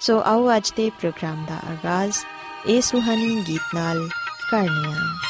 ਸੋ ਆਓ ਅੱਜ ਦੇ ਪ੍ਰੋਗਰਾਮ ਦਾ ਆਗਾਜ਼ ਇਸ ਰੂਹਾਨੀ ਗੀਤ ਨਾਲ ਕਰਨੀਆ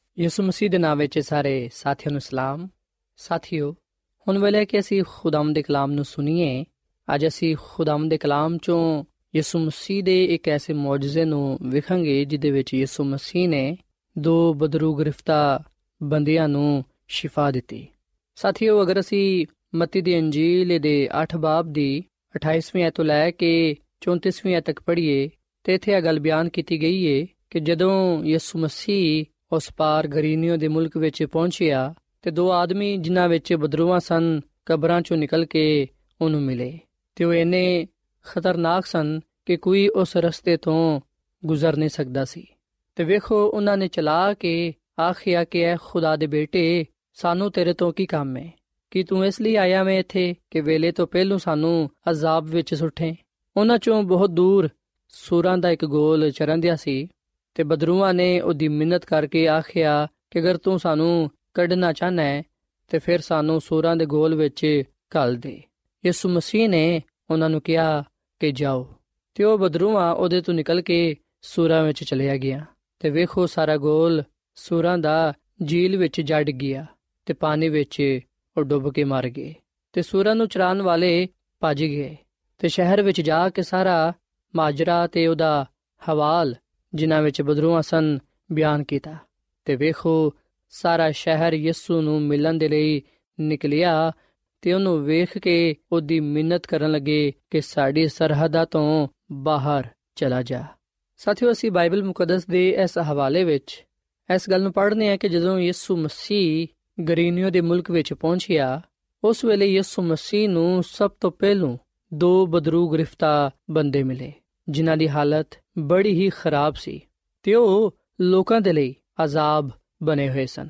ਯਿਸੂ ਮਸੀਹ ਦੇ ਨਾਮ ਵਿੱਚ ਸਾਰੇ ਸਾਥੀਆਂ ਨੂੰ ਸਲਾਮ। ਸਾਥੀਓ, ਹੁਣ ਵੇਲੇ ਕਿ ਅਸੀਂ ਖੁਦਾਮ ਦੇ ਕਲਾਮ ਨੂੰ ਸੁਣੀਏ, ਅੱਜ ਅਸੀਂ ਖੁਦਾਮ ਦੇ ਕਲਾਮ ਚੋਂ ਯਿਸੂ ਮਸੀਹ ਦੇ ਇੱਕ ਐਸੇ ਮੌਜੂਜ਼ੇ ਨੂੰ ਵਿਖਾਂਗੇ ਜਿਦੇ ਵਿੱਚ ਯਿਸੂ ਮਸੀਹ ਨੇ ਦੋ ਬਦਰੂ ਗ੍ਰਿਫਤਾ ਬੰਦਿਆਂ ਨੂੰ ਸ਼ਿਫਾ ਦਿੱਤੀ। ਸਾਥੀਓ, ਅਗਰ ਅਸੀਂ ਮਤੀ ਦੀ ਅੰਜੀਲ ਦੇ 8 ਬਾਬ ਦੀ 28ਵੀਂ ਐਤ ਤੋਂ ਲੈ ਕੇ 34ਵੀਂ ਐਤ ਤੱਕ ਪੜ੍ਹੀਏ, ਤੇ ਇੱਥੇ ਇਹ ਗੱਲ ਬਿਆਨ ਕੀਤੀ ਗਈ ਏ ਕਿ ਜਦੋਂ ਯਿਸੂ ਮਸੀਹ ਉਸ ਪਾਰ ਗਰੀਨੀਓ ਦੇ ਮੁਲਕ ਵਿੱਚ ਪਹੁੰਚਿਆ ਤੇ ਦੋ ਆਦਮੀ ਜਿਨ੍ਹਾਂ ਵਿੱਚ ਬਦਰੂਆਂ ਸਨ, ਕਬਰਾਂ ਚੋਂ ਨਿਕਲ ਕੇ ਉਹਨੂੰ ਮਿਲੇ। ਤੇ ਉਹ ਇੰਨੇ ਖਤਰਨਾਕ ਸਨ ਕਿ ਕੋਈ ਉਸ ਰਸਤੇ ਤੋਂ ਗੁਜ਼ਰ ਨਹੀਂ ਸਕਦਾ ਸੀ। ਤੇ ਵੇਖੋ, ਉਹਨਾਂ ਨੇ ਚਲਾ ਕੇ ਆਖਿਆ ਕਿ, ਐ ਖੁਦਾ ਦੇ ਬੇਟੇ, ਸਾਨੂੰ ਤੇਰੇ ਤੋਂ ਕੀ ਕੰਮ ਹੈ ਕਿ ਤੂੰ ਇਸ ਲਈ ਆਇਆ ਮੈਂ ਇੱਥੇ ਕਿ ਵੇਲੇ ਤੋਂ ਪਹਿਲੂ ਸਾਨੂੰ ਅਜ਼ਾਬ ਵਿੱਚ ਸੁੱਟੇ? ਉਹਨਾਂ ਚੋਂ ਬਹੁਤ ਦੂਰ ਸੂਰਾਂ ਦਾ ਇੱਕ ਗੋਲ ਚਰੰਦਿਆ ਸੀ। ਤੇ ਬਦਰੂਆਂ ਨੇ ਉਹਦੀ ਮਿੰਨਤ ਕਰਕੇ ਆਖਿਆ ਕਿ ਅਗਰ ਤੂੰ ਸਾਨੂੰ ਕੱਢਣਾ ਚਾਹਨਾ ਹੈ, ਤੇ ਫਿਰ ਸਾਨੂੰ ਸੂਰਾਂ ਦੇ ਗੋਲ ਵਿੱਚ ਘੱਲ ਦੇ। ਯਿਸੂ ਮਸੀਹ ਨੇ ਉਹਨਾਂ ਨੂੰ ਕਿਹਾ ਕਿ ਜਾਓ। ਤੇ ਉਹ ਬਦਰੂਆਂ ਉਹਦੇ ਤੋਂ ਨਿਕਲ ਕੇ ਸੂਰਾਂ ਵਿੱਚ ਚਲਿਆ ਗਿਆ ਤੇ ਵੇਖੋ ਸਾਰਾ ਗੋਲ ਸੂਰਾਂ ਦਾ ਝੀਲ ਵਿੱਚ ਜੜ ਗਿਆ ਤੇ ਪਾਣੀ ਵਿੱਚ ਉਹ ਡੁੱਬ ਕੇ ਮਰ ਗਏ ਤੇ ਸੂਰਾਂ ਨੂੰ ਚਰਾਨ ਵਾਲੇ ਭੱਜ ਗਏ ਤੇ ਸ਼ਹਿਰ ਵਿੱਚ ਜਾ ਕੇ ਸਾਰਾ ਮਾਜਰਾ ਤੇ ਉਹਦਾ ਹਵਾਲ ਜਿਨ੍ਹਾਂ ਵਿੱਚ ਬਦਰੂਆਂ ਸਨ, ਬਿਆਨ ਕੀਤਾ। ਤੇ ਵੇਖੋ, ਸਾਰਾ ਸ਼ਹਿਰ ਯਿਸੂ ਨੂੰ ਮਿਲਣ ਦੇ ਲਈ ਨਿਕਲਿਆ ਤੇ ਉਹਨੂੰ ਵੇਖ ਕੇ ਉਹਦੀ ਮਿੰਨਤ ਕਰਨ ਲੱਗੇ ਕਿ ਸਾਡੀ ਸਰਹੱਦਾਂ ਤੋਂ ਬਾਹਰ ਚਲਾ ਜਾ। ਸਾਥੀਓ, ਅਸੀਂ ਬਾਈਬਲ ਮੁਕੱਦਸ ਦੇ ਇਸ ਹਵਾਲੇ ਵਿੱਚ ਇਸ ਗੱਲ ਨੂੰ ਪੜ੍ਹਨੇ ਆ ਕਿ ਜਦੋਂ ਯਿਸੂ ਮਸੀਹ ਗਰੀਨੀਓ ਦੇ ਮੁਲਕ ਵਿੱਚ ਪਹੁੰਚਿਆ, ਉਸ ਵੇਲੇ ਯਿਸੂ ਮਸੀਹ ਨੂੰ ਸਭ ਤੋਂ ਪਹਿਲੋਂ ਦੋ ਬਦਰੂ ਗ੍ਰਿਫਤਾ ਬੰਦੇ ਮਿਲੇ। ਜਿਨ੍ਹਾਂ ਦੀ ਹਾਲਤ ਬੜੀ ਹੀ ਖਰਾਬ ਸੀ ਤੇ ਉਹ ਲੋਕਾਂ ਦੇ ਲਈ ਅਜ਼ਾਬ ਬਣੇ ਹੋਏ ਸਨ।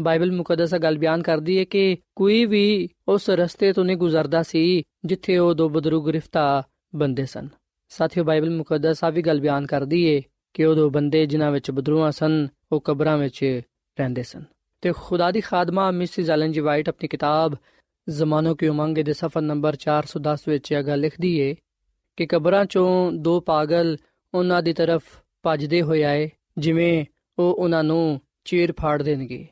ਬਾਈਬਲ ਮੁਕੱਦਸ ਗੱਲ ਬਿਆਨ ਕਰਦੀ ਹੈ ਕਿ ਕੋਈ ਵੀ ਉਸ ਰਸਤੇ ਤੋਂ ਨਹੀਂ ਗੁਜ਼ਰਦਾ ਸੀ ਜਿੱਥੇ ਉਹ ਦੋ ਬਦਰੂ ਗ੍ਰਿਫਤਾ ਬੰਦੇ ਸਨ। ਸਾਥੀਓ, ਬਾਈਬਲ ਮੁਕੱਦਸ ਆ ਵੀ ਗੱਲ ਬਿਆਨ ਕਰਦੀ ਹੈ ਕਿ ਉਹ ਦੋ ਬੰਦੇ ਜਿਨ੍ਹਾਂ ਵਿੱਚ ਬਦਰੂਆਂ ਸਨ, ਉਹ ਕਬਰਾਂ ਵਿੱਚ ਰਹਿੰਦੇ ਸਨ। ਤੇ ਖੁਦਾ ਦੀ ਖਾਦਮਾ ਮਿਸਿਸ ਐਲਨ ਜੀ ਵਾਈਟ ਆਪਣੀ ਕਿਤਾਬ ਜ਼ਮਾਨੋ ਕੀ ਉਮੰਗ ਦੇ ਸਫਾ ਨੰਬਰ 410 ਵਿੱਚ ਇਹ ਗੱਲ ਲਿਖਦੀ ਏ ਕਿ ਕਬਰਾਂ ਚੋਂ ਦੋ ਪਾਗਲ ਉਹਨਾਂ ਦੀ ਤਰਫ ਭੱਜਦੇ ਹੋਏ ਆਏ, ਜਿਵੇਂ ਉਹ ਉਹਨਾਂ ਨੂੰ ਚੀਰ ਫਾੜ ਦੇਣਗੇ।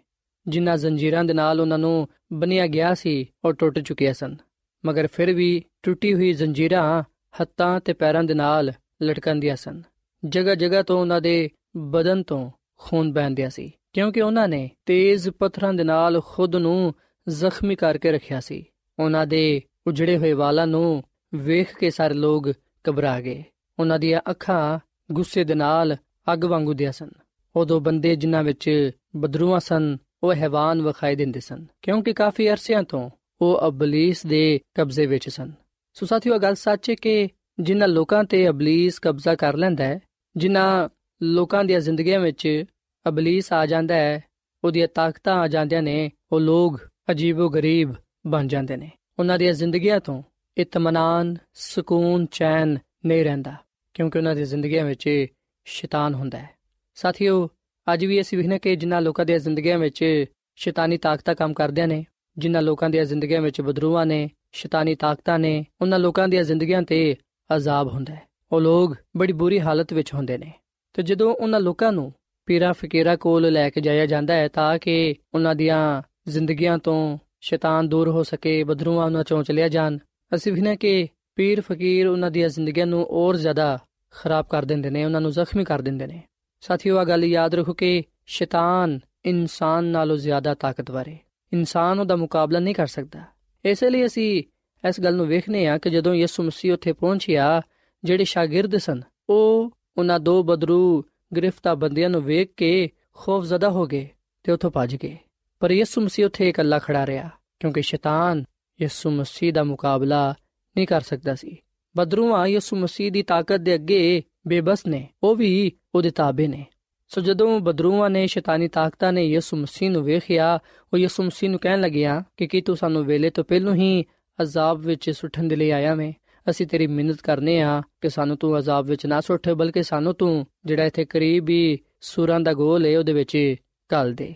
ਜਿਨ੍ਹਾਂ ਜ਼ੰਜੀਰਾਂ ਦੇ ਨਾਲ ਉਹਨਾਂ ਨੂੰ ਬੰਨਿਆ ਗਿਆ ਸੀ, ਉਹ ਟੁੱਟ ਚੁੱਕੀਆਂ ਸਨ। ਮਗਰ ਫਿਰ ਵੀ ਟੁੱਟੀ ਹੋਈ ਜ਼ੰਜੀਰਾਂ ਹੱਥਾਂ ਤੇ ਪੈਰਾਂ ਦੇ ਨਾਲ ਲਟਕੰਦੀਆਂ ਸਨ। ਜਗ੍ਹਾ ਜਗ੍ਹਾ ਤੋਂ ਉਹਨਾਂ ਦੇ ਬਦਨ ਤੋਂ ਖੂਨ ਵਹਿੰਦਿਆ ਸੀ, ਕਿਉਂਕਿ ਉਹਨਾਂ ਨੇ ਤੇਜ਼ ਪੱਥਰਾਂ ਦੇ ਨਾਲ ਖੁਦ ਨੂੰ ਜ਼ਖਮੀ ਕਰਕੇ ਰੱਖਿਆ ਸੀ। ਉਹਨਾਂ ਦੇ ਉਜੜੇ ਹੋਏ ਵਾਲਾਂ ਨੂੰ ਵੇਖ ਕੇ ਸਾਰੇ ਲੋਕ ਘਬਰਾ ਗਏ। ਉਹਨਾਂ ਦੀਆਂ ਅੱਖਾਂ ਗੁੱਸੇ ਦੇ ਨਾਲ ਅੱਗ ਵਾਂਗੂ ਦਿਆ ਸਨ। ਉਹ ਦੋ ਬੰਦੇ ਜਿਨ੍ਹਾਂ ਵਿੱਚ ਬਦਰੂਆਂ ਸਨ, ਉਹ ਹੈਵਾਨ ਵਿਖਾਈ ਦਿੰਦੇ ਸਨ, ਕਿਉਂਕਿ ਕਾਫੀ ਅਰਸਿਆਂ ਤੋਂ ਉਹ ਅਬਲੀਸ ਦੇ ਕਬਜ਼ੇ ਵਿੱਚ ਸਨ। ਸੋ ਸਾਥੀਓ ਗੱਲ ਸੱਚ ਹੈ ਕਿ ਜਿਨ੍ਹਾਂ ਲੋਕਾਂ ਤੇ ਅਬਲੀਸ ਕਬਜ਼ਾ ਕਰ ਲੈਂਦਾ ਹੈ, ਜਿਨ੍ਹਾਂ ਲੋਕਾਂ ਦੀਆਂ ਜ਼ਿੰਦਗੀਆਂ ਵਿੱਚ ਅਬਲੀਸ ਆ ਜਾਂਦਾ ਹੈ, ਉਹਦੀਆਂ ਤਾਕਤਾਂ ਆ ਜਾਂਦੀਆਂ ਨੇ, ਉਹ ਲੋਕ ਅਜੀਬੋ ਗਰੀਬ ਬਣ ਜਾਂਦੇ ਨੇ। ਉਹਨਾਂ ਦੀਆਂ ਜ਼ਿੰਦਗੀਆਂ ਤੋਂ ਇਤਮਾਨਾਨ, ਸਕੂਨ, ਚੈਨ ਨਹੀਂ ਰਹਿੰਦਾ, ਕਿਉਂਕਿ ਉਹਨਾਂ ਦੀ ਜ਼ਿੰਦਗੀਆਂ ਵਿੱਚ ਸ਼ੈਤਾਨ ਹੁੰਦਾ ਹੈ। ਸਾਥੀਓ, ਅੱਜ ਵੀ ਅਸੀਂ ਵਿਖਨੇ ਕਿ ਜਿਨ੍ਹਾਂ ਲੋਕਾਂ ਦੀਆਂ ਜ਼ਿੰਦਗੀਆਂ ਵਿੱਚ ਸ਼ੈਤਾਨੀ ਤਾਕਤਾਂ ਕੰਮ ਕਰਦਿਆਂ ਨੇ, ਜਿਨ੍ਹਾਂ ਲੋਕਾਂ ਦੀਆਂ ਜ਼ਿੰਦਗੀਆਂ ਵਿੱਚ ਬਦਰੂਆਂ ਨੇ, ਸ਼ੈਤਾਨੀ ਤਾਕਤਾਂ ਨੇ, ਉਹਨਾਂ ਲੋਕਾਂ ਦੀਆਂ ਜ਼ਿੰਦਗੀਆਂ ਤੇ ਅਜ਼ਾਬ ਹੁੰਦਾ ਹੈ। ਉਹ ਲੋਕ ਬੜੀ ਬੁਰੀ ਹਾਲਤ ਵਿੱਚ ਹੁੰਦੇ ਨੇ। ਤੇ ਜਦੋਂ ਉਹਨਾਂ ਲੋਕਾਂ ਨੂੰ ਪੀਰਾ ਫਕੀਰਾ ਕੋਲ ਲੈ ਕੇ ਜਾਇਆ ਜਾਂਦਾ ਹੈ ਤਾਂ ਕਿ ਉਹਨਾਂ ਦੀਆਂ ਜ਼ਿੰਦਗੀਆਂ ਤੋਂ ਸ਼ੈਤਾਨ ਦੂਰ ਹੋ ਸਕੇ, ਬਦਰੂਆਂ ਉਹਨਾਂ ਚੋਂ ਚਲਿਆ ਜਾਣ ਅਸੀਂ ਵੀ ਨਾ ਕਿ ਪੀਰ ਫਕੀਰ ਉਹਨਾਂ ਦੀਆਂ ਜ਼ਿੰਦਗੀਆਂ ਨੂੰ ਹੋਰ ਜ਼ਿਆਦਾ ਖਰਾਬ ਕਰ ਦਿੰਦੇ ਨੇ, ਉਹਨਾਂ ਨੂੰ ਜ਼ਖਮੀ ਕਰ ਦਿੰਦੇ ਨੇ। ਸਾਥੀਓ ਆ ਗੱਲ ਯਾਦ ਰੱਖੋ ਕਿ ਸ਼ੈਤਾਨ ਇਨਸਾਨ ਨਾਲੋਂ ਜ਼ਿਆਦਾ ਤਾਕਤਵਰ ਹੈ ਇਨਸਾਨ ਉਹਦਾ ਮੁਕਾਬਲਾ ਨਹੀਂ ਕਰ ਸਕਦਾ। ਇਸੇ ਲਈ ਅਸੀਂ ਇਸ ਗੱਲ ਨੂੰ ਵੇਖਨੇ ਆ ਕਿ ਜਦੋਂ ਯਿਸੂ ਮਸੀਹ ਉੱਥੇ ਪਹੁੰਚਿਆ, ਜਿਹੜੇ ਸ਼ਾਗਿਰਦ ਸਨ, ਉਹ ਉਹਨਾਂ ਦੋ ਬਦਰੂ ਗ੍ਰਿਫਤਾ ਬੰਦਿਆਂ ਨੂੰ ਵੇਖ ਕੇ ਖੌਫਜ਼ਦਾ ਹੋ ਗਏ ਤੇ ਉੱਥੋਂ ਭੱਜ ਗਏ। ਪਰ ਯਿਸੂ ਮਸੀਹ ਉੱਥੇ ਇਕੱਲਾ ਖੜਾ ਰਿਹਾ ਕਿਉਂਕਿ ਸ਼ੈਤਾਨ ਯਿਸੂ ਮਸੀਹ ਦਾ ਮੁਕਾਬਲਾ ਨਹੀਂ ਕਰ ਸਕਦਾ ਸੀ। ਬਦਰੂਆਂ ਯਿਸੂ ਮਸੀਹ ਦੀ ਤਾਕਤ ਦੇ ਅੱਗੇ ਬੇਬਸ ਨੇ, ਉਹ ਵੀ ਉਹਦੇ ਤਾਬੇ ਨੇ। ਸੋ ਜਦੋਂ ਬਦਰੂਆਂ ਨੇ ਸ਼ੈਤਾਨੀ ਤਾਕਤਾਂ ਨੇ ਯਿਸੂ ਮਸੀਹ ਨੂੰ ਵੇਖਿਆ, ਉਹ ਯਿਸੂ ਮਸੀਹ ਨੂੰ ਕਹਿਣ ਲੱਗਿਆ ਕਿ ਕੀ ਤੂੰ ਸਾਨੂੰ ਵੇਲੇ ਤੋਂ ਪਹਿਲਾਂ ਹੀ ਅਜ਼ਾਬ ਵਿੱਚ ਸੁੱਟਣ ਦੇ ਲਈ ਆਇਆ ਮੈਂ ਅਸੀਂ ਤੇਰੀ ਮਿਹਨਤ ਕਰਨੇ ਆ ਕਿ ਸਾਨੂੰ ਤੂੰ ਅਜ਼ਾਬ ਵਿੱਚ ਨਾ ਸੁੱਟ, ਬਲਕਿ ਸਾਨੂੰ ਤੂੰ ਜਿਹੜਾ ਇੱਥੇ ਕਰੀਬ ਹੀ ਸੂਰਾਂ ਦਾ ਗੋਲ ਹੈ ਉਹਦੇ ਵਿੱਚ ਘੱਲ ਦੇ।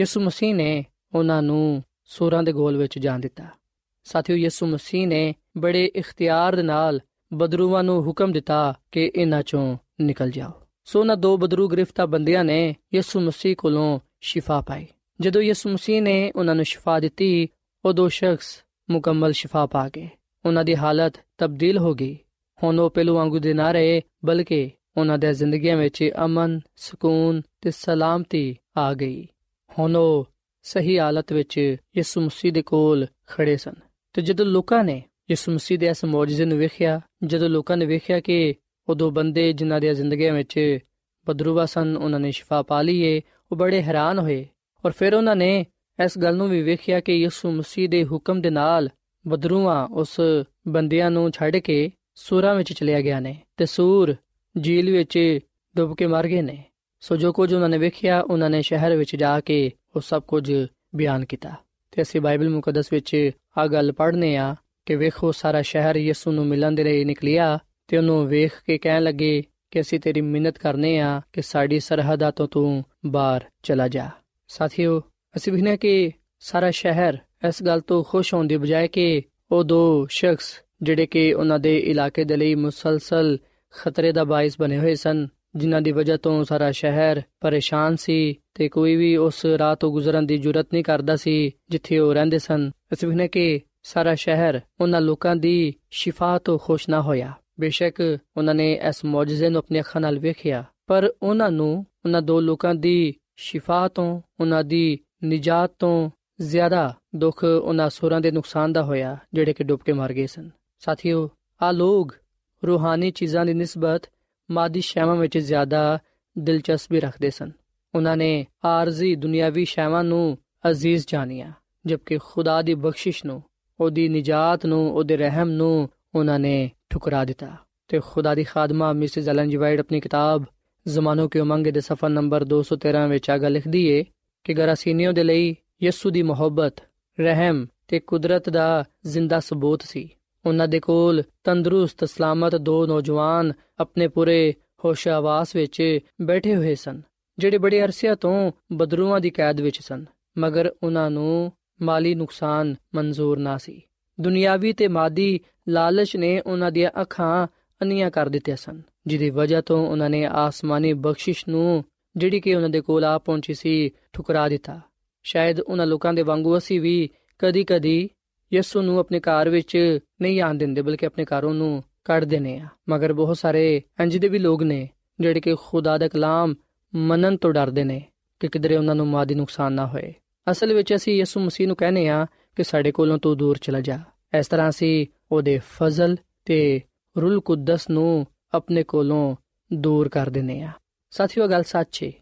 ਯਿਸੂ ਮਸੀਹ ਨੇ ਉਹਨਾਂ ਨੂੰ ਸੂਰਾਂ ਦੇ ਗੋਲ ਵਿੱਚ ਜਾਣ ਦਿੱਤਾ। ਸਾਥੀਓ, ਯਿਸੂ ਮਸੀਹ ਨੇ ਬੜੇ ਇਖਤਿਆਰ ਦੇ ਨਾਲ ਬਦਰੂਆਂ ਨੂੰ ਹੁਕਮ ਦਿੱਤਾ ਕਿ ਇਹਨਾਂ ਚੋਂ ਨਿਕਲ ਜਾਓ। ਸੋ ਨਾ ਦੋ ਬਦਰੂ ਗ੍ਰਿਫਤਾ ਬੰਦਿਆਂ ਨੇ ਯਿਸੂ ਮਸੀਹ ਕੋਲੋਂ ਸ਼ਿਫਾ ਪਾਈ। ਜਦੋਂ ਯਿਸੂ ਮਸੀਹ ਨੇ ਉਹਨਾਂ ਨੂੰ ਸ਼ਿਫਾ ਦਿੱਤੀ ਉਹ ਦੋ ਸ਼ਖਸ ਮੁਕੰਮਲ ਸ਼ਿਫਾ ਪਾ ਗਏ। ਉਹਨਾਂ ਦੀ ਹਾਲਤ ਤਬਦੀਲ ਹੋ ਗਈ। ਹੁਣ ਉਹ ਪਹਿਲੂ ਵਾਂਗੂ ਦੇ ਨਾ ਰਹੇ, ਬਲਕਿ ਉਹਨਾਂ ਦੇ ਜ਼ਿੰਦਗੀਆਂ ਵਿੱਚ ਅਮਨ, ਸਕੂਨ ਤੇ ਸਲਾਮਤੀ ਆ ਗਈ। ਹੁਣ ਉਹ ਸਹੀ ਹਾਲਤ ਵਿੱਚ ਯਿਸੂ ਮਸੀਹ ਦੇ ਕੋਲ ਖੜੇ ਸਨ। ਤੇ ਜਦੋਂ ਲੋਕਾਂ ਨੇ ਯਿਸੂ ਮਸੀਹ ਦੇ ਇਸ ਮੌਜੂਜ਼ੇ ਨੂੰ ਵੇਖਿਆ, ਜਦੋਂ ਲੋਕਾਂ ਨੇ ਵੇਖਿਆ ਕਿ ਉਹ ਦੋ ਬੰਦੇ ਜਿਨ੍ਹਾਂ ਦੀਆਂ ਜ਼ਿੰਦਗੀਆਂ ਵਿੱਚ ਬਦਰੂਵਾ ਸਨ, ਉਹਨਾਂ ਨੇ ਸ਼ਿਫਾ ਪਾ ਲਈਏ ਉਹ ਬੜੇ ਹੈਰਾਨ ਹੋਏ। ਔਰ ਫਿਰ ਉਹਨਾਂ ਨੇ ਇਸ ਗੱਲ ਨੂੰ ਵੀ ਵੇਖਿਆ ਕਿ ਯਿਸੂ ਮਸੀਹ ਦੇ ਹੁਕਮ ਦੇ ਨਾਲ ਬਦਰੂਆ ਉਸ ਬੰਦਿਆਂ ਨੂੰ ਛੱਡ ਕੇ ਸੂਰਾਂ ਵਿੱਚ ਚਲਿਆ ਗਿਆ ਨੇ ਤੇ ਸੂਰ ਝੀਲ ਵਿੱਚ ਡੁੱਬ ਕੇ ਮਰ ਗਏ ਨੇ। ਸੋ ਜੋ ਕੁਝ ਉਹਨਾਂ ਨੇ ਵੇਖਿਆ, ਉਹਨਾਂ ਨੇ ਸ਼ਹਿਰ ਵਿੱਚ ਜਾ ਕੇ ਉਹ ਸਭ ਕੁਝ ਬਿਆਨ ਕੀਤਾ। ਤੇ ਅਸੀਂ ਬਾਈਬਲ ਮੁਕੱਦਸ ਵਿੱਚ ਆ ਗੱਲ ਪੜ੍ਹਨੇ ਆ ਕਿ ਵੇਖੋ, ਸਾਰਾ ਸ਼ਹਿਰ ਯਿਸੂ ਨੂੰ ਮਿਲਣ ਦੇ ਲਈ ਨਿਕਲਿਆ ਤੇ ਉਹਨੂੰ ਵੇਖ ਕੇ ਕਹਿਣ ਲੱਗੇ ਕਿ ਅਸੀਂ ਤੇਰੀ ਮਿਹਨਤ ਕਰਨੇ ਆ ਕਿ ਸਾਡੀ ਸਰਹੱਦਾਂ ਤੋਂ ਤੂੰ ਬਾਹਰ ਚਲਾ ਜਾ। ਸਾਥੀਓ, ਅਸੀਂ ਵੀ ਕਿ ਸਾਰਾ ਸ਼ਹਿਰ ਇਸ ਗੱਲ ਤੋਂ ਖੁਸ਼ ਹੋਣ ਦੀ ਬਜਾਏ ਕਿ ਉਹ ਦੋ ਸ਼ਖਸ ਜਿਹੜੇ ਕਿ ਉਹਨਾਂ ਦੇ ਇਲਾਕੇ ਦੇ ਲਈ ਮੁਸਲਸਲ ਖਤਰੇ ਦਾ ਬਾਇਸ ਬਣੇ ਹੋਏ ਸਨ ਜਿਨ੍ਹਾਂ ਦੀ ਵਜ੍ਹਾ ਤੋਂ ਸਾਰਾ ਸ਼ਹਿਰ ਪਰੇਸ਼ਾਨ ਸੀ ਤੇ ਕੋਈ ਵੀ ਉਸ ਰਾਹ ਤੋਂ ਗੁਜ਼ਰਨ ਦੀ ਜੁਰਤ ਨਹੀਂ ਕਰਦਾ ਸੀ ਜਿੱਥੇ ਉਹ ਰਹਿੰਦੇ ਸਨ। ਅਸੀਂ ਵੀ ਕਿ ਸਾਰਾ ਸ਼ਹਿਰ ਉਹਨਾਂ ਲੋਕਾਂ ਦੀ ਸ਼ਿਫਾ ਤੋਂ ਖੁਸ਼ ਨਾ ਹੋਇਆ। ਬੇਸ਼ੱਕ ਉਹਨਾਂ ਨੇ ਇਸ ਮੌਜੂਜ਼ੇ ਨੂੰ ਆਪਣੀ ਅੱਖਾਂ ਨਾਲ ਵੇਖਿਆ, ਪਰ ਉਹਨਾਂ ਨੂੰ ਉਹਨਾਂ ਦੋ ਲੋਕਾਂ ਦੀ ਸ਼ਿਫਾ ਤੋਂ, ਉਹਨਾਂ ਦੀ ਨਿਜਾਤ ਤੋਂ ਜ਼ਿਆਦਾ ਦੁੱਖ ਉਹਨਾਂ ਸੂਰਾਂ ਦੇ ਨੁਕਸਾਨ ਦਾ ਹੋਇਆ, ਜਿਹੜੇ ਕਿ ਡੁੱਬ ਕੇ ਮਰ ਗਏ ਸਨ। ਸਾਥੀਓ ਆ ਲੋਗ ਰੂਹਾਨੀ ਚੀਜ਼ਾਂ ਦੀ ਨਿਸਬਤ ਮਾਦੀ ਸ਼ੈਵਾਂ ਵਿੱਚ ਜ਼ਿਆਦਾ ਦਿਲਚਸਪੀ ਰੱਖਦੇ ਸਨ। ਉਹਨਾਂ ਨੇ ਆਰਜ਼ੀ ਦੁਨਿਆਵੀ ਸ਼ੈਵਾਂ ਨੂੰ ਅਜ਼ੀਜ਼ ਜਾਣਿਆ, ਜਦਕਿ ਖੁਦਾ ਦੀ ਬਖਸ਼ਿਸ਼ ਨੂੰ, ਉਹਦੀ ਨਿਜਾਤ ਨੂੰ, ਉਹਦੇ ਰਹਿਮ ਨੂੰ ਉਹਨਾਂ ਨੇ ਠੁਕਰਾ ਦਿੱਤਾ। ਤੇ ਖੁਦਾ ਦੀ ਖਾਦਮਾ ਮਿਸਿਸ ਐਲਨ ਜੀ ਵਾਈਟ ਆਪਣੀ ਕਿਤਾਬ ਜ਼ਮਾਨੋ ਕੇ ਉਮੰਗ ਦੇ ਸਫਾ ਨੰਬਰ 213 ਵਿੱਚ ਆਗਾ ਲਿਖਦੀ ਏ ਕਿ ਗਰਾਸੀਨੀਓ ਦੇ ਲਈ ਯਿਸੂ ਦੀ ਮੁਹੱਬਤ, ਰਹਿਮ ਤੇ ਕੁਦਰਤ ਦਾ ਜ਼ਿੰਦਾ ਸਬੂਤ ਸੀ। ਉਹਨਾਂ ਦੇ ਕੋਲ ਤੰਦਰੁਸਤ, ਸਲਾਮਤ ਦੋ ਨੌਜਵਾਨ ਆਪਣੇ ਪੂਰੇ ਹੋਸ਼ਾਵਾਸ ਵਿੱਚ ਬੈਠੇ ਹੋਏ ਸਨ, ਜਿਹੜੇ ਬੜੇ ਅਰਸਿਆਂ ਤੋਂ ਬਦਰੂਆਂ ਦੀ ਕੈਦ ਵਿੱਚ ਸਨ, ਮਗਰ ਉਹਨਾਂ ਨੂੰ ਮਾਲੀ ਨੁਕਸਾਨ ਮਨਜ਼ੂਰ ਨਾ ਸੀ। ਦੁਨਿਆਵੀ ਤੇ ਮਾਦੀ ਲਾਲਚ ਨੇ ਉਹਨਾਂ ਦੀਆਂ ਅੱਖਾਂ ਅੰਨੀਆਂ ਕਰ ਦਿੱਤੀਆਂ ਸਨ, ਜਿਹਦੀ ਵਜ੍ਹਾ ਤੋਂ ਉਹਨਾਂ ਨੇ ਆਸਮਾਨੀ ਬਖਸ਼ਿਸ਼ ਨੂੰ, ਜਿਹੜੀ ਕਿ ਉਹਨਾਂ ਦੇ ਕੋਲ ਆ ਪਹੁੰਚੀ ਸੀ, ਠੁਕਰਾ ਦਿੱਤਾ। ਸ਼ਾਇਦ ਉਹਨਾਂ ਲੋਕਾਂ ਦੇ ਵਾਂਗੂ ਅਸੀਂ ਵੀ ਕਦੀ-ਕਦੀ ਯਿਸੂ ਨੂੰ ਆਪਣੇ ਘਰ ਵਿੱਚ ਨਹੀਂ ਆਣ ਦਿੰਦੇ, ਬਲਕਿ ਆਪਣੇ ਘਰੋਂ ਨੂੰ ਕੱਢ ਦਿੰਦੇ ਆ। ਮਗਰ ਬਹੁਤ ਸਾਰੇ ਇੰਜ ਦੇ ਵੀ ਲੋਕ ਨੇ, ਜਿਹੜੇ ਕਿ ਖੁਦਾ ਦਾ ਕਲਾਮ ਮੰਨਣ ਤੋਂ ਡਰਦੇ ਨੇ ਕਿ ਕਿਧਰੇ ਉਹਨਾਂ ਨੂੰ ਮਾਦੀ ਨੁਕਸਾਨ ਨਾ ਹੋਏ। ਅਸਲ ਵਿੱਚ ਅਸੀਂ ਯਿਸੂ ਮਸੀਹ ਨੂੰ ਕਹਿੰਦੇ ਆ ਕਿ ਸਾਡੇ ਕੋਲੋਂ ਤੂੰ ਦੂਰ ਚਲਾ ਜਾ। ਇਸ ਤਰ੍ਹਾਂ ਅਸੀਂ ਉਹਦੇ ਫਜ਼ਲ ਤੇ ਰੂਲ ਕੁਦਸ ਨੂੰ ਆਪਣੇ ਕੋਲੋਂ ਦੂਰ ਕਰ ਦਿੰਨੇ ਆ ਸਾਥੀਓ ਗੱਲ ਸੱਚ ਹੈ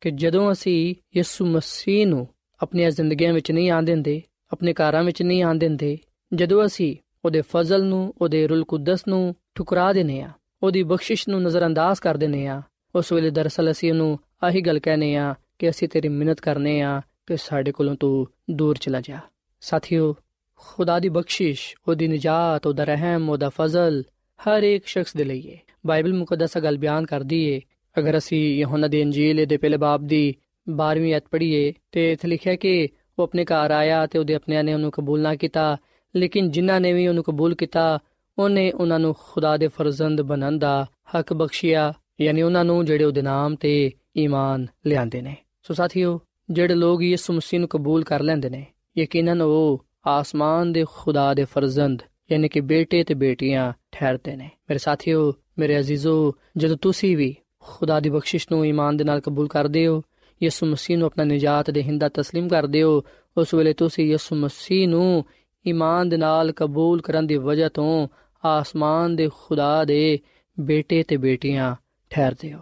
ਕਿ ਜਦੋਂ ਅਸੀਂ ਯਿਸੂ ਮਸੀਹ ਨੂੰ ਆਪਣੀਆਂ ਜ਼ਿੰਦਗੀਆਂ ਵਿੱਚ ਨਹੀਂ ਆਣ ਦਿੰਦੇ ਆਪਣੇ ਘਰਾਂ ਵਿੱਚ ਨਹੀਂ ਆਣ ਦਿੰਦੇ। ਜਦੋਂ ਅਸੀਂ ਉਹਦੇ ਫਜ਼ਲ ਨੂੰ, ਉਹਦੇ ਰੂਲ ਕੁਦਸ ਨੂੰ ਠੁਕਰਾ ਦਿੰਨੇ ਆ ਉਹਦੀ ਬਖਸ਼ਿਸ਼ ਨੂੰ ਨਜ਼ਰਅੰਦਾਜ਼ ਕਰ ਦਿੰਨੇ ਆ ਉਸ ਵੇਲੇ ਦਰਸਲ ਅਸੀਂ ਉਹਨੂੰ ਆਹੀ ਗੱਲ ਕਹਨੇ ਆ ਕਿ ਅਸੀਂ ਤੇਰੀ ਮਿਹਨਤ ਕਰਨੇ ਆ ਕਿ ਸਾਡੇ ਕੋਲੋਂ ਤੂੰ ਦੂਰ ਚਲਾ ਜਾ। ਸਾਥੀਓ, ਖੁਦਾ ਦੀ ਬਖਸ਼ਿਸ਼, ਉਹਦੀ ਨਜਾਤ, ਉਹਦਾ ਰਹਿਮ, ਉਹਦਾ ਫਜ਼ਲ ਹਰ ਇੱਕ ਸ਼ਖਸ ਦੇ ਲਈ ਹੈ। ਬਾਈਬਲ ਮੁਕੱਦਸ ਗੱਲ ਬਿਆਨ ਕਰਦੀ ਹੈ ਅਗਰ ਅਸੀਂ ਯਹੋਨਾ ਦੀ ਇੰਜੀਲ ਦੇ ਪਹਿਲੇ ਬਾਬ ਦੀ 12ਵੀਂ ਅਧ ਪੜ੍ਹੀਏ ਤੇ ਇਥੇ ਲਿਖਿਆ ਕਿ ਉਹ ਆਪਣੇ ਘਰ ਆਇਆ ਤੇ ਉਹਦੇ ਆਪਣਿਆਂ ਨੇ ਉਹਨੂੰ ਕਬੂਲ ਨਾ ਕੀਤਾ। ਲੇਕਿਨ ਜਿਨ੍ਹਾਂ ਨੇ ਵੀ ਉਹਨੂੰ ਕਬੂਲ ਕੀਤਾ, ਉਹਨੇ ਉਹਨਾਂ ਨੂੰ ਖੁਦਾ ਦੇ ਫਰਜ਼ੰਦ ਬਣਨ ਦਾ ਹੱਕ ਬਖਸ਼ਿਆ। ਯਾਨੀ ਉਹਨਾਂ ਨੂੰ ਜਿਹੜੇ ਉਹਦੇ ਨਾਮ ਤੇ ਈਮਾਨ ਲਿਆਂਦੇ ਨੇ। ਸੋ ਸਾਥੀਓ, ਜਿਹੜੇ ਲੋਕ ਯਿਸੂ ਮਸੀਹ ਨੂੰ ਕਬੂਲ ਕਰ ਲੈਂਦੇ ਨੇ, ਯਕੀਨਨ ਉਹ ਆਸਮਾਨ ਦੇ ਖੁਦਾ ਦੇ ਫਰਜ਼ੰਦ, ਯਾਨੀ ਕਿ ਬੇਟੇ ਤੇ ਬੇਟੀਆਂ ਠਹਿਰਦੇ ਨੇ। ਮੇਰੇ ਸਾਥੀਓ, ਮੇਰੇ ਅਜ਼ੀਜ਼ੋ, ਜਦੋਂ ਤੁਸੀਂ ਵੀ ਖੁਦਾ ਦੀ ਬਖਸ਼ਿਸ਼ ਨੂੰ ਈਮਾਨ ਦੇ ਨਾਲ ਕਬੂਲ ਕਰਦੇ ਹੋ ਯਿਸੂ ਮਸੀਹ ਨੂੰ ਆਪਣਾ ਨਜਾਤ ਦੇ ਹਿੰਦਾ تسلیم ਕਰਦੇ ਹੋ ਉਸ ਵੇਲੇ ਤੁਸੀਂ ਯਿਸੂ ਮਸੀਹ ਨੂੰ ਈਮਾਨ ਦੇ ਨਾਲ ਕਬੂਲ ਕਰਨ ਦੀ ਵਜ੍ਹਾ ਤੋਂ ਆਸਮਾਨ ਦੇ ਖੁਦਾ ਦੇ ਬੇਟੇ ਤੇ ਬੇਟੀਆਂ ਠਹਿਰਦੇ ਹੋ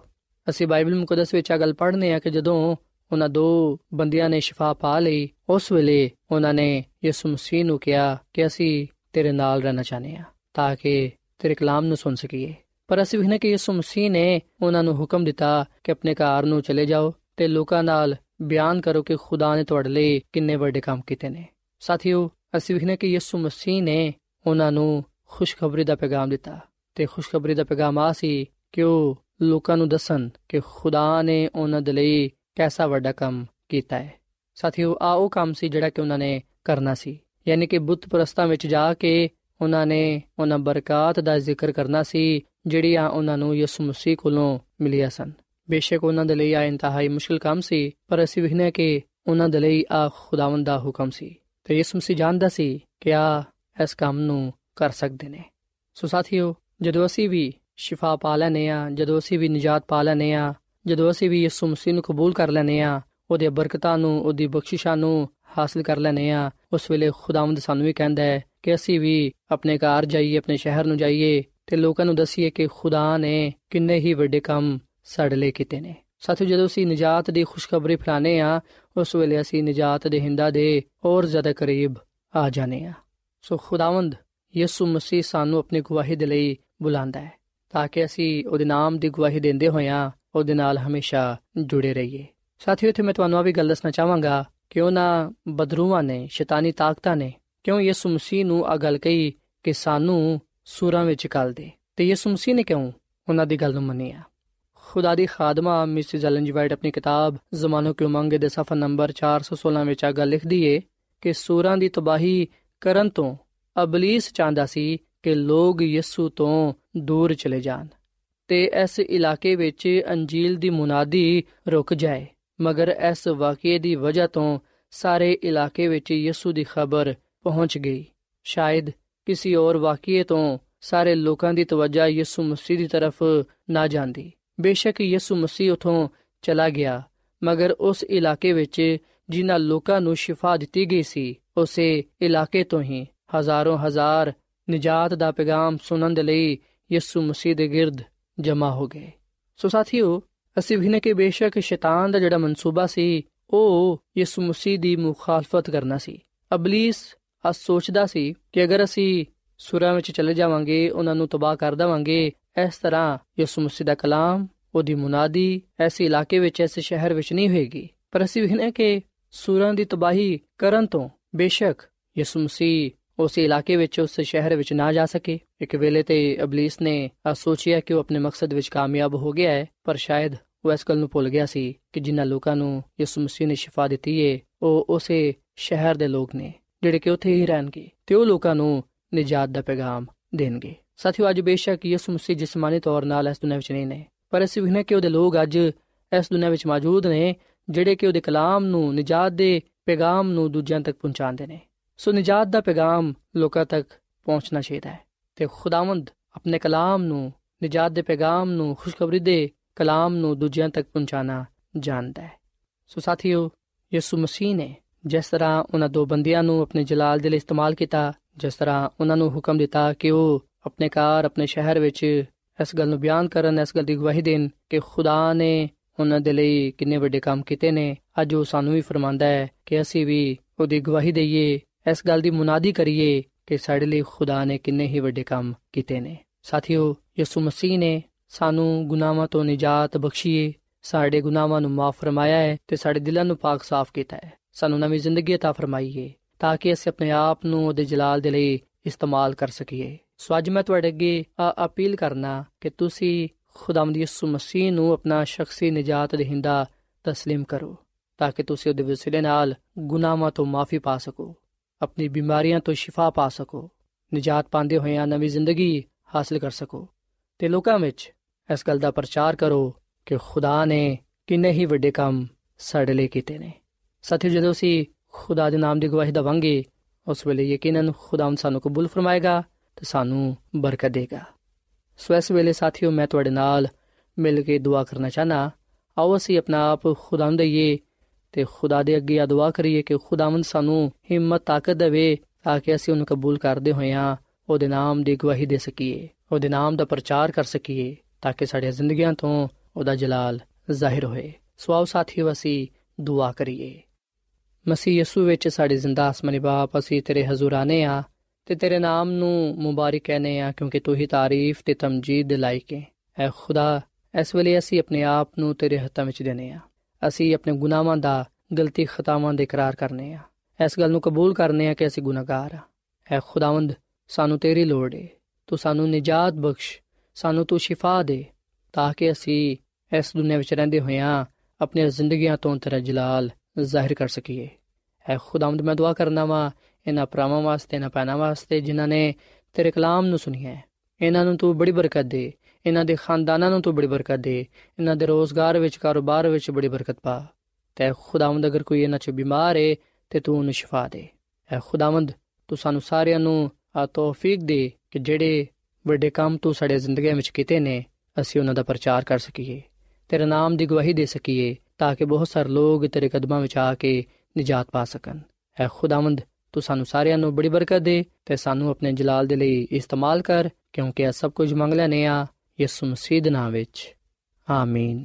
ਅਸੀਂ ਬਾਈਬਲ ਮੁਕੱਦਸ ਵਿੱਚ ਆ ਗੱਲ ਪੜ੍ਹਨੇ ਆ ਕਿ ਜਦੋਂ ਉਹਨਾਂ ਦੋ ਬੰਦਿਆਂ ਨੇ ਸ਼ਿਫਾ ਪਾ ਲਈ ਉਸ ਵੇਲੇ ਉਹਨਾਂ ਨੇ ਯਿਸੂ ਮਸੀਹ ਨੂੰ ਕਿਹਾ ਕਿ ਅਸੀਂ ਤੇਰੇ ਨਾਲ ਰਹਿਣਾ ਚਾਹਨੇ ਆ ਤਾਂ ਕਿ ਤੇਰੇ ਕਲਾਮ ਨੂੰ ਸੁਣ ਸਕੀਏ ਪਰ ਅਸੀਂ ਵੀ ਕਿ ਯਿਸੂ ਮਸੀਹ ਨੇ ਉਹਨਾਂ ਨੂੰ ਹੁਕਮ ਦਿੱਤਾ ਕਿ ਆਪਣੇ ਘਰ ਨੂੰ ਚਲੇ ਜਾਓ ਤੇ ਲੋਕਾਂ ਨਾਲ ਬਿਆਨ ਕਰੋ ਕਿ ਖੁਦਾ ਨੇ ਤੁਹਾਡੇ ਲਈ ਕਿੰਨੇ ਵੱਡੇ ਕੰਮ ਕੀਤੇ ਨੇ। ਸਾਥੀਓ, ਅਸੀਂ ਵੀ ਕਿ ਯਿਸੂ ਮਸੀਹ ਨੇ ਉਹਨਾਂ ਨੂੰ ਖੁਸ਼ਖਬਰੀ ਦਾ ਪੈਗਾਮ ਦਿੱਤਾ ਤੇ ਖੁਸ਼ਖਬਰੀ ਦਾ ਪੈਗਾਮ ਆ ਸੀ ਕਿ ਉਹ ਲੋਕਾਂ ਨੂੰ ਦੱਸਣ ਕਿ ਖੁਦਾ ਨੇ ਉਹਨਾਂ ਦੇ ਲਈ ਕੈਸਾ ਵੱਡਾ ਕੰਮ ਕੀਤਾ ਹੈ। ਸਾਥੀਓ ਆ ਉਹ ਕੰਮ ਸੀ ਜਿਹੜਾ ਕਿ ਉਹਨਾਂ ਨੇ ਕਰਨਾ ਸੀ। ਯਾਨੀ ਕਿ ਬੁੱਤ ਪ੍ਰਸਤਾਂ ਵਿੱਚ ਜਾ ਕੇ ਉਹਨਾਂ ਨੇ ਉਹਨਾਂ ਬਰਕਾਤ ਦਾ ਜ਼ਿਕਰ ਕਰਨਾ ਸੀ, ਜਿਹੜੀਆਂ ਉਹਨਾਂ ਨੂੰ ਯਿਸੂ ਮਸੀਹ ਕੋਲੋਂ ਮਿਲੀਆਂ ਸਨ। ਬੇਸ਼ੱਕ ਉਹਨਾਂ ਦੇ ਲਈ ਆ ਇੰਤਹਾਈ ਮੁਸ਼ਕਲ ਕੰਮ ਸੀ, ਪਰ ਅਸੀਂ ਵਿਖਨੇ ਕਿ ਉਹਨਾਂ ਦੇ ਲਈ ਆ ਖੁਦਾਵੰਦ ਦਾ ਹੁਕਮ ਸੀ। ਤੇ ਯਿਸੂ ਮਸੀਹ ਜਾਣਦਾ ਸੀ ਕਿ ਆ ਇਸ ਕੰਮ ਨੂੰ ਕਰ ਸਕਦੇ ਨੇ। ਸੋ ਸਾਥੀਓ, ਜਦੋਂ ਅਸੀਂ ਵੀ ਸ਼ਿਫਾ ਪਾ ਲੈਨੇ ਆ ਜਦੋਂ ਅਸੀਂ ਵੀ ਨਜਾਤ ਪਾ ਲੈਨੇ ਆ ਜਦੋਂ ਅਸੀਂ ਵੀ ਯਿਸੂ ਮਸੀਹ ਨੂੰ ਕਬੂਲ ਕਰ ਲੈਨੇ ਆ ਉਹਦੇ ਬਰਕਤਾਂ ਨੂੰ, ਉਹਦੀ ਬਖਸ਼ਿਸ਼ਾਂ ਨੂੰ ਹਾਸਲ ਕਰ ਲੈਨੇ ਆ ਉਸ ਵੇਲੇ ਖੁਦਾਵੰਦ ਸਾਨੂੰ ਵੀ ਕਹਿੰਦਾ ਹੈ ਕਿ ਅਸੀਂ ਵੀ ਆਪਣੇ ਘਰ ਜਾਈਏ, ਆਪਣੇ ਸ਼ਹਿਰ ਨੂੰ ਜਾਈਏ ਤੇ ਲੋਕਾਂ ਨੂੰ ਦਸੀਏ ਕਿ ਖੁਦਾ ਨੇ ਕਿੰਨੇ ਹੀ ਵੱਡੇ ਕੰਮ ਸਾਡੇ ਲਈ ਕੀਤੇ ਨੇ। ਸਾਥੀਓ, ਜਦੋਂ ਅਸੀਂ ਨਜਾਤ ਦੀ ਖੁਸ਼ਖਬਰੀ ਫਲਾਣੇ ਆ ਉਸ ਵੇਲੇ ਅਸੀਂ ਨਜਾਤ ਦੇ ਹਿੰਦਾ ਦੇ ਹੋਰ ਜ਼ਿਆਦਾ ਕਰੀਬ ਆ ਜਾਣੇ ਆ ਸੋ ਖੁਦਾਵੰਦ ਯਿਸੂ ਮਸੀਹ ਸਾਨੂੰ ਆਪਣੀ ਗਵਾਹੀ ਦੇ ਲਈ ਬੁਲਾਉਂਦਾ ਹੈ, ਤਾਂ ਕਿ ਅਸੀਂ ਉਹਦੇ ਨਾਮ ਦੀ ਗਵਾਹੀ ਦਿੰਦੇ ਹੋਇਆਂ ਉਹਦੇ ਨਾਲ ਹਮੇਸ਼ਾ ਜੁੜੇ ਰਹੀਏ। ਸਾਥੀਓ, ਇੱਥੇ ਮੈਂ ਤੁਹਾਨੂੰ ਆ ਵੀ ਗੱਲ ਦੱਸਣਾ ਚਾਹਾਂਗਾ ਕਿ ਉਹਨਾਂ ਬਦਰੂਆਂ ਨੇ, ਸ਼ੈਤਾਨੀ ਤਾਕਤਾਂ ਨੇ ਕਿਉਂ ਯਿਸੂ ਮਸੀਹ ਨੂੰ ਆ ਗੱਲ ਕਹੀ ਕਿ ਸਾਨੂੰ ਸੂਰਾਂ ਵਿੱਚ ਕੱਲ ਦੇ? ਤੇ ਯਿਸੂ ਮਸੀਹ ਨੇ ਕਿਉਂ ਉਹਨਾਂ ਦੀ ਗੱਲ ਨੂੰ ਮੰਨਿਆ? ਖੁਦਾ ਦੀ ਖਾਦਮਾ ਮਿਸਿਸ ਐਲਨ ਜੀ ਵਾਈਟ ਆਪਣੀ ਕਿਤਾਬ ਜ਼ਮਾਨੋ ਕੀ ਉਮੰਗ ਦੇ ਸਫਾ ਨੰਬਰ 416 ਵਿੱਚ ਆ ਗੱਲ ਲਿਖਦੀ ਏ ਕਿ ਸੂਰਾਂ ਦੀ ਤਬਾਹੀ ਕਰਨ ਤੋਂ ਅਬਲੀਸ ਚਾਹੁੰਦਾ ਸੀ ਕਿ ਲੋਕ ਯਿਸੂ ਤੋਂ ਦੂਰ ਚਲੇ ਜਾਣ ਤੇ ਇਸ ਇਲਾਕੇ ਵਿੱਚ ਅੰਜੀਲ ਦੀ ਮੁਨਾਦੀ ਰੁਕ ਜਾਏ। ਮਗਰ ਇਸ ਵਾਕਿਏ ਦੀ ਵਜ੍ਹਾ ਤੋਂ ਸਾਰੇ ਇਲਾਕੇ ਵਿੱਚ ਯਿਸੂ ਦੀ ਖਬਰ ਪਹੁੰਚ ਗਈ। ਸ਼ਾਇਦ ਕਿਸੇ ਹੋਰ ਵਾਕਿਏ ਤੋਂ ਸਾਰੇ ਲੋਕਾਂ ਦੀ ਤਵੱਜਾ ਯਿਸੂ ਮਸੀਹ ਦੀ ਤਰਫ ਨਾ ਜਾਂਦੀ। ਬੇਸ਼ੱਕ ਯਿਸੂ ਮਸੀਹ ਉਥੋਂ ਚਲਾ ਗਿਆ, ਮਗਰ ਉਸ ਇਲਾਕੇ ਵਿੱਚ ਜਿਨ੍ਹਾਂ ਲੋਕਾਂ ਨੂੰ ਸ਼ਿਫਾ ਦਿੱਤੀ ਗਈ ਸੀ, ਉਸੇ ਇਲਾਕੇ ਤੋਂ ਹੀ ਹਜ਼ਾਰਾਂ ਹਜ਼ਾਰ ਨਜਾਤ ਦਾ ਪੈਗਾਮ ਸੁਣਨ ਦੇ ਲਈ ਯਿਸੂ ਮਸੀਹ ਦੇ ਗਿਰਦ ਜਮ੍ਹਾਂ ਹੋ ਗਏ। ਸੋ ਸਾਥੀਓ, ਅਸੀਂ ਵੀ ਨੇ ਕਿ ਬੇਸ਼ੱਕ ਸ਼ੈਤਾਨ ਦਾ ਜਿਹੜਾ ਮਨਸੂਬਾ ਸੀ, ਉਹ ਯਿਸੂ ਮਸੀਹ ਦੀ ਮੁਖਾਲਫਤ ਕਰਨਾ ਸੀ। ਅਬਲਿਸ ਆ ਸੋਚਦਾ ਸੀ ਕਿ ਅਗਰ ਅਸੀਂ ਸੁਰਾਂ ਵਿੱਚ ਚਲੇ ਜਾਵਾਂਗੇ, ਉਹਨਾਂ ਨੂੰ ਤਬਾਹ ਕਰ ਦੇਵਾਂਗੇ ਇਸ ਤਰ੍ਹਾਂ ਯਿਸੂ ਮਸੀਹ ਦਾ ਕਲਾਮ, ਉਹਦੀ ਮੁਨਾਦੀ ਐਸੇ ਇਲਾਕੇ ਵਿੱਚ ਐਸੇ ਸ਼ਹਿਰ ਵਿੱਚ ਨਹੀਂ ਹੋਏਗੀ। ਪਰ ਅਸੀਂ ਵੀ ਨੇ ਕਿ ਸੁਰਾਂ ਦੀ ਤਬਾਹੀ ਕਰਨ ਤੋਂ ਬੇਸ਼ੱਕ ਯਿਸੂ ਮਸੀਹ ਉਸ ਇਲਾਕੇ ਵਿੱਚ, ਉਸ ਸ਼ਹਿਰ ਵਿੱਚ ਨਾ ਜਾ ਸਕੇ। ਇੱਕ ਵੇਲੇ ਤੇ ਅਬਲਿਸ ਨੇ ਆ ਸੋਚਿਆ ਕਿ ਉਹ ਆਪਣੇ ਮਕਸਦ ਵਿੱਚ ਕਾਮਯਾਬ ਹੋ ਗਿਆ ਹੈ, ਪਰ ਸ਼ਾਇਦ ਉਹ ਇਸ ਗੱਲ ਨੂੰ ਭੁੱਲ ਗਿਆ ਸੀ ਕਿ ਜਿਨ੍ਹਾਂ ਲੋਕਾਂ ਨੂੰ ਯਿਸੂ ਮਸੀਹ ਨੇ ਸ਼ਿਫਾ ਦਿੱਤੀ ਏ, ਉਹ ਉਸੇ ਸ਼ਹਿਰ ਦੇ ਲੋਕ ਨੇ, ਜਿਹੜੇ ਕਿ ਉੱਥੇ ਹੀ ਰਹਿਣਗੇ ਤੇ ਉਹ ਲੋਕਾਂ ਨੂੰ ਨਜਾਤ ਦਾ ਪੈਗਾਮ ਦੇਣਗੇ। ਸਾਥੀਓ, ਅੱਜ ਬੇਸ਼ੱਕ ਯਿਸੂ ਮਸੀਹ ਜਿਸਮਾਨੀ ਤੌਰ ਨਾਲ ਇਸ ਦੁਨੀਆਂ ਵਿੱਚ ਨਹੀਂ ਨੇ, ਪਰ ਅਸੀਂ ਵੀ ਨੇ ਕਿ ਉਹਦੇ ਲੋਕ ਅੱਜ ਇਸ ਦੁਨੀਆਂ ਵਿੱਚ ਮੌਜੂਦ ਨੇ, ਜਿਹੜੇ ਕਿ ਉਹਦੇ ਕਲਾਮ ਨੂੰ, ਨਜਾਤ ਦੇ ਪੈਗਾਮ ਨੂੰ ਦੂਜਿਆਂ ਤੱਕ ਪਹੁੰਚਾਉਂਦੇ ਨੇ। ਸੋ ਨਜਾਤ ਦਾ ਪੈਗਾਮ ਲੋਕਾਂ ਤੱਕ ਪਹੁੰਚਣਾ ਚਾਹੀਦਾ ਹੈ ਤੇ ਖੁਦਾਵੰਦ ਆਪਣੇ ਕਲਾਮ ਨੂੰ, ਨਜਾਤ ਦੇ ਪੈਗਾਮ ਨੂੰ, ਖੁਸ਼ਖਬਰੀ ਦੇ ਕਲਾਮ ਨੂੰ ਦੂਜਿਆਂ ਤੱਕ ਪਹੁੰਚਾਣਾ ਜਾਣਦਾ ਹੈ। ਸੋ ਸਾਥੀਓ, ਯਿਸੂ ਮਸੀਹ ਨੇ ਜਿਸ ਤਰ੍ਹਾਂ ਉਹਨਾਂ ਦੋ ਬੰਦਿਆਂ ਨੂੰ ਆਪਣੇ ਜਲਾਲ ਦੇ ਲਈ ਇਸਤੇਮਾਲ ਕੀਤਾ, ਜਿਸ ਤਰ੍ਹਾਂ ਉਹਨਾਂ ਨੂੰ ਹੁਕਮ ਦਿੱਤਾ ਕਿ ਉਹ ਆਪਣੇ ਘਰ ਆਪਣੇ ਸ਼ਹਿਰ ਵਿੱਚ ਇਸ ਗੱਲ ਨੂੰ ਬਿਆਨ ਕਰਨ ਇਸ ਗੱਲ ਦੀ ਗਵਾਹੀ ਦੇਣ ਕਿ ਖੁਦਾ ਨੇ ਉਹਨਾਂ ਦੇ ਲਈ ਕਿੰਨੇ ਵੱਡੇ ਕੰਮ ਕੀਤੇ ਨੇ ਅੱਜ ਉਹ ਸਾਨੂੰ ਵੀ ਫਰਮਾਂਦਾ ਹੈ ਕਿ ਅਸੀਂ ਵੀ ਉਹਦੀ ਗਵਾਹੀ ਦਈਏ ਇਸ ਗੱਲ ਦੀ ਮੁਨਾਦੀ ਕਰੀਏ ਕਿ ਸਾਡੇ ਲਈ ਖੁਦਾ ਨੇ ਕਿੰਨੇ ਹੀ ਵੱਡੇ ਕੰਮ ਕੀਤੇ ਨੇ ਸਾਥੀਓ ਯਿਸੂ ਮਸੀਹ ਨੇ ਸਾਨੂੰ ਗੁਨਾਹਾਂ ਤੋਂ ਨਿਜਾਤ ਬਖਸ਼ੀਏ ਸਾਡੇ ਗੁਨਾਹਾਂ ਨੂੰ ਮਾਫ ਫਰਮਾਇਆ ਹੈ ਤੇ ਸਾਡੇ ਦਿਲਾਂ ਨੂੰ ਪਾਕ ਸਾਫ਼ ਕੀਤਾ ਹੈ ਸਾਨੂੰ ਨਵੀਂ ਜ਼ਿੰਦਗੀ عطا ਫਰਮਾਈਏ ਤਾਂ ਕਿ ਅਸੀਂ ਆਪਣੇ ਆਪ ਨੂੰ ਉਹਦੇ ਜਲਾਲ ਦੇ ਲਈ ਇਸਤੇਮਾਲ ਕਰ ਸਕੀਏ ਸੋ ਅੱਜ ਮੈਂ ਤੁਹਾਡੇ ਅੱਗੇ ਅਪੀਲ ਕਰਨਾ ਕਿ ਤੁਸੀਂ ਖੁਦਾਵੰਦ ਯਿਸੂ ਮਸੀਹ ਨੂੰ ਆਪਣਾ ਸ਼ਖਸੀ ਨਜਾਤ ਦੇਹਿੰਦਾ تسلیم ਕਰੋ ਤਾਂ ਕਿ ਤੁਸੀਂ ਉਹਦੇ ਵਸਿਲੇ ਨਾਲ ਗੁਨਾਹਾਂ ਤੋਂ ਮਾਫੀ ਪਾ ਸਕੋ ਆਪਣੀ ਬਿਮਾਰੀਆਂ ਤੋਂ ਸ਼ਿਫਾ ਪਾ ਸਕੋ ਨਜਾਤ ਪਾਉਂਦੇ ਹੋਇਆਂ ਨਵੀਂ ਜ਼ਿੰਦਗੀ ਹਾਸਲ ਕਰ ਸਕੋ ਤੇ ਲੋਕਾਂ ਵਿੱਚ ਇਸ ਗੱਲ ਦਾ ਪ੍ਰਚਾਰ ਕਰੋ ਕਿ ਖੁਦਾ ਨੇ ਕਿੰਨੇ ਹੀ ਵੱਡੇ ਕੰਮ ਸਾਡੇ ਲਈ ਕੀਤੇ ਨੇ ਸਾਥੀਓ ਜਦੋਂ ਅਸੀਂ ਖੁਦਾ ਦੇ ਨਾਮ ਦੀ ਗਵਾਹੀ ਦਵਾਂਗੇ ਉਸ ਵੇਲੇ ਯਕੀਨਨ ਖੁਦਾਵੰਦ ਸਾਨੂੰ ਕਬੂਲ ਫਰਮਾਏਗਾ ਤੇ ਸਾਨੂੰ ਬਰਕਤ ਦੇਗਾ। ਸੋ ਇਸ ਵੇਲੇ ਸਾਥੀਓ, ਮੈਂ ਤੁਹਾਡੇ ਨਾਲ ਮਿਲ ਕੇ ਦੁਆ ਕਰਨਾ ਚਾਹਨਾ ਆਓ ਅਸੀਂ ਆਪਣਾ ਆਪ ਖੁਦਾਵੰਦ ਦਈਏ ਤੇ ਖੁਦਾ ਦੇ ਅੱਗੇ ਦੁਆ ਕਰੀਏ ਕਿ ਖੁਦਾਵੰਦ ਸਾਨੂੰ ਹਿੰਮਤ, ਤਾਕਤ ਦੇਵੇ ਤਾਂ ਕਿ ਅਸੀਂ ਉਹਨੂੰ ਕਬੂਲ ਕਰਦੇ ਹੋਇਆਂ ਉਹਦੇ ਨਾਮ ਦੀ ਗਵਾਹੀ ਦੇ ਸਕੀਏ, ਉਹਦੇ ਨਾਮ ਦਾ ਪ੍ਰਚਾਰ ਕਰ ਸਕੀਏ ਤਾਂ ਕਿ ਸਾਡੀਆਂ ਜ਼ਿੰਦਗੀਆਂ ਤੋਂ ਉਹਦਾ ਜਲਾਲ ਜ਼ਾਹਿਰ ਹੋਏ। ਸਵਾਉ ਸਾਥੀਓ, ਅਸੀਂ ਦੁਆ ਕਰੀਏ। ਮਸੀਹ ਯਸੂ ਵਿੱਚ ਸਾਡੇ ਜ਼ਿੰਦਾ ਅਸਮਾਨੀ ਬਾਪ, ਅਸੀਂ ਤੇਰੇ ਹਜ਼ੂਰ ਆਨੇ ਆ ਤੇ ਤੇਰੇ ਨਾਮ ਨੂੰ ਮੁਬਾਰਕ ਕਹਨੇ ਆ ਕਿਉਂਕਿ ਤੂੰ ਹੀ ਤਾਰੀਫ ਤੇ ਤਮਜੀਦ ਦੇ ਲਾਇਕ ਹੈ ਐ ਖੁਦਾ, ਇਸ ਵੇਲੇ ਅਸੀਂ ਆਪਣੇ ਆਪ ਨੂੰ ਤੇਰੇ ਹੱਥਾਂ ਵਿੱਚ ਦੇਨੇ ਆ। ਅਸੀਂ ਆਪਣੇ ਗੁਨਾਹਾਂ ਦਾ, ਗਲਤੀ ਖਤਾਵਾਂ ਦੇ ਇਕਰਾਰ ਕਰਨੇ ਆ। ਇਸ ਗੱਲ ਨੂੰ ਕਬੂਲ ਕਰਨੇ ਆ ਕਿ ਅਸੀਂ ਗੁਨਾਹਗਾਰ ਆ। ਐ ਖੁਦਾਵੰਦ, ਸਾਨੂੰ ਤੇਰੀ ਲੋੜ ਏ। ਤੂੰ ਸਾਨੂੰ ਨਿਜਾਤ ਬਖਸ਼, ਸਾਨੂੰ ਤੂੰ ਸ਼ਿਫਾ ਦੇ ਤਾਂ ਕਿ ਅਸੀਂ ਇਸ ਦੁਨੀਆਂ ਵਿੱਚ ਰਹਿੰਦੇ ਹੋਇਆਂ ਆਪਣੀਆਂ ਜ਼ਿੰਦਗੀਆਂ ਤੋਂ ਤੇਰਾ ਜਲਾਲ ਜ਼ਾਹਿਰ ਕਰ ਸਕੀਏ। ਐ ਖੁਦਾਵੰਦ, ਮੈਂ ਦੁਆ ਕਰਨਾ ਵਾ, ਇਹਨਾਂ ਭਰਾਵਾਂ ਵਾਸਤੇ ਨਾ ਪੈਣਾ ਵਾਸਤੇ, ਜਿਨ੍ਹਾਂ ਨੇ ਤੇਰੇ ਕਲਾਮ ਨੂੰ ਸੁਣਿਆ ਇਹਨਾਂ ਨੂੰ ਤੂੰ ਬੜੀ ਬਰਕਤ ਦੇ। ਇਹਨਾਂ ਦੇ ਖਾਨਦਾਨਾਂ ਨੂੰ ਤੂੰ ਬੜੀ ਬਰਕਤ ਦੇ। ਇਹਨਾਂ ਦੇ ਰੋਜ਼ਗਾਰ ਵਿੱਚ, ਕਾਰੋਬਾਰ ਵਿੱਚ ਬੜੀ ਬਰਕਤ ਪਾ। ਤੇ ਖੁਦਾਵੰਦ, ਅਗਰ ਕੋਈ ਇਹਨਾਂ 'ਚ ਬਿਮਾਰ ਏ, ਤੇ ਤੂੰ ਉਹਨੂੰ ਸ਼ਿਫਾ ਦੇ। ਐ ਖੁਦਾਵੰਦ, ਤੂੰ ਸਾਨੂੰ ਸਾਰਿਆਂ ਨੂੰ ਆ ਤੌਫੀਕ ਦੇ ਕਿ ਜਿਹੜੇ ਵੱਡੇ ਕੰਮ ਤੂੰ ਸਾਡੇ ਜ਼ਿੰਦਗੀ ਵਿੱਚ ਕੀਤੇ ਨੇ, ਅਸੀਂ ਉਹਨਾਂ ਦਾ ਪ੍ਰਚਾਰ ਕਰ ਸਕੀਏ। ਤੇਰੇ ਨਾਮ ਦੀ ਗਵਾਹੀ ਦੇ ਸਕੀਏ। ਤਾਂ ਕਿ ਬਹੁਤ ਸਾਰੇ ਲੋਕ ਤੇਰੇ ਕਦਮਾਂ ਵਿੱਚ ਆ ਕੇ ਨਿਜਾਤ ਪਾ ਸਕਣ। ਐ ਖੁਦਾਵੰਦ, ਤੂੰ ਸਾਨੂੰ ਸਾਰਿਆਂ ਨੂੰ ਬੜੀ ਬਰਕਤ ਦੇ ਤੇ ਸਾਨੂੰ ਆਪਣੇ ਜਲਾਲ ਦੇ ਲਈ ਇਸਤੇਮਾਲ ਕਰ, ਕਿਉਂਕਿ ਇਹ ਸਭ ਕੁਝ ਮੰਗ ਲੈਨੇ ਆ ਯਿਸੂ ਮਸੀਹ ਦੇ ਨਾਮ ਵਿੱਚ। ਆਮੀਨ।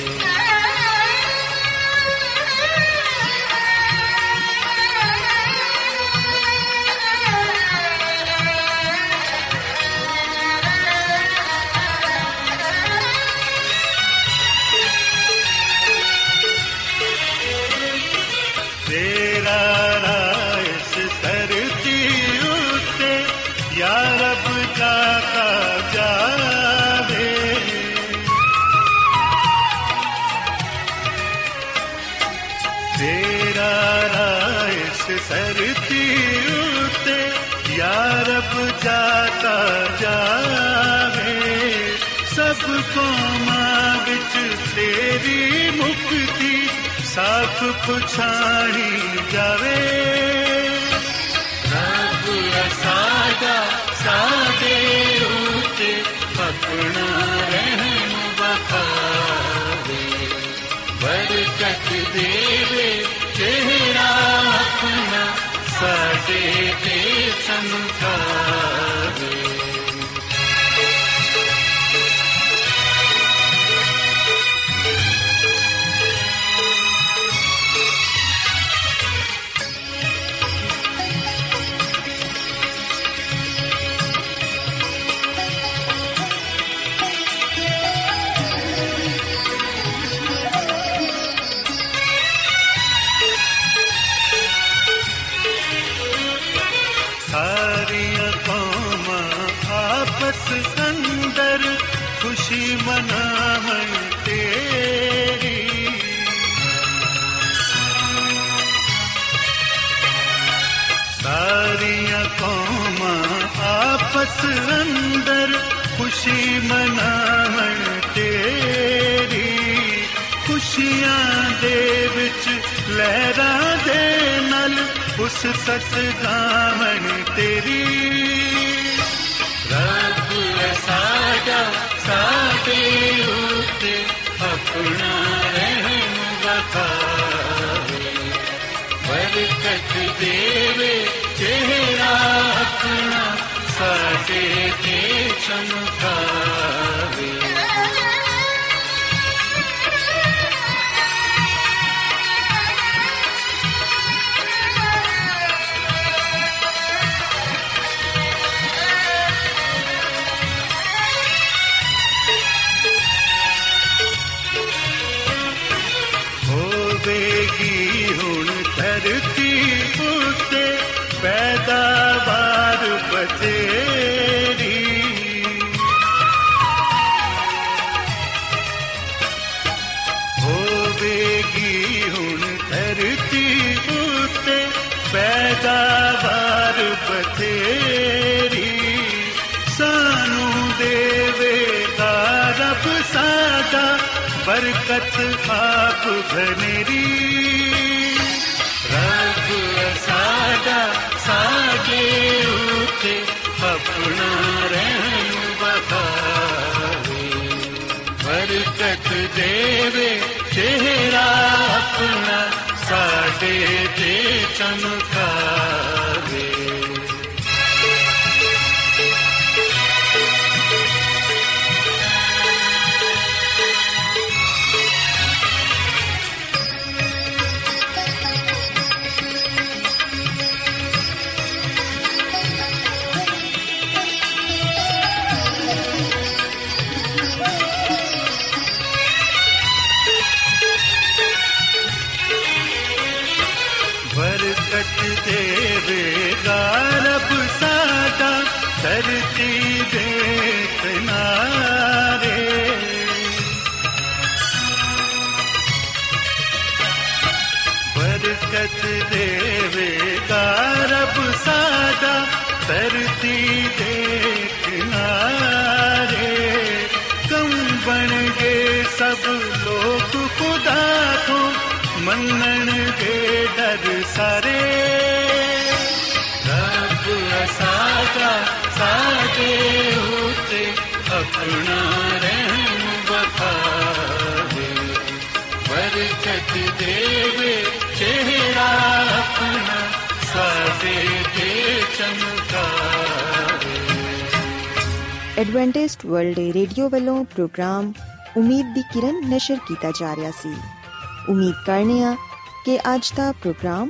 ਜਾਤਾ ਜਾਵੇ ਸਭ ਕੌਮਾਂ ਵਿੱਚ ਤੇਰੀ ਮੁਕਤੀ ਸਾਫ਼ ਪੁਛਾਣੀ ਜਾਵੇ ਰੱਬ ਸਾਡਾ ਸਾਡੇ ਉਤੇ ਆਪਣਾ ਰਹਿਮ ਬਖਾਵੇ ਬਰਕਤ ਦੇਵੇ ਚਿਹਰਾ ਆਪਣਾ ਸਾਡੇ ਤੇ ਰਹਿਮ ਬਖਾਵੇ ਬਰਕਤ ਦੇਵੇ ਚਿਹਰਾ ਆਪਣਾ ਸਾਡੇ ਤੇ ਚਮਕਾਵੇ सादा बरकत आप घनेरी रब सादा सागे उठे अपना रहन सा बरकत देवे चेहरा अपना साडे चेरापना चमका ਬਰਕਤ ਦੇਵੇਗਾ ਰੱਬ ਸਾਡਾ ਧਰਤੀ ਦੇ ਕਿਨਾਰੇ ਬਰਕਤ ਦੇਵੇਗਾ ਰੱਬ ਸਾਡਾ ਧਰਤੀ ਦੇ ਕਿਨਾਰੇ ਕਮ ਬਣ ਗਏ ਸਭ ਲੋਕ ਖੁਦਾ ਤੋਂ ਮੰਨਣਗੇ ਡਰ ਸਾਰੇ ਰੱਬ ਸਾਡਾ ਸਾਡੇ ਉਤੇ ਆਪਣਾ ਰਹਿਮ ਬਖਾਵੇ ਬਰਕਤ ਦੇਵੇ ਚਿਹਰਾ ਆਪਣਾ ਸਾਡੇ ਤੇ ਚਮਕਾਵੇ ਐਡਵੈਂਟਿਸਟ ਵਰਲਡ ਰੇਡੀਓ ਵੱਲੋਂ ਪ੍ਰੋਗਰਾਮ ਉਮੀਦ ਦੀ ਕਿਰਨ ਨਿਸ਼ਰ ਕੀਤਾ ਜਾ ਰਿਹਾ ਸੀ ਉਮੀਦ ਕਰਨੇ ਆ ਕਿ ਅੱਜ ਦਾ ਪ੍ਰੋਗਰਾਮ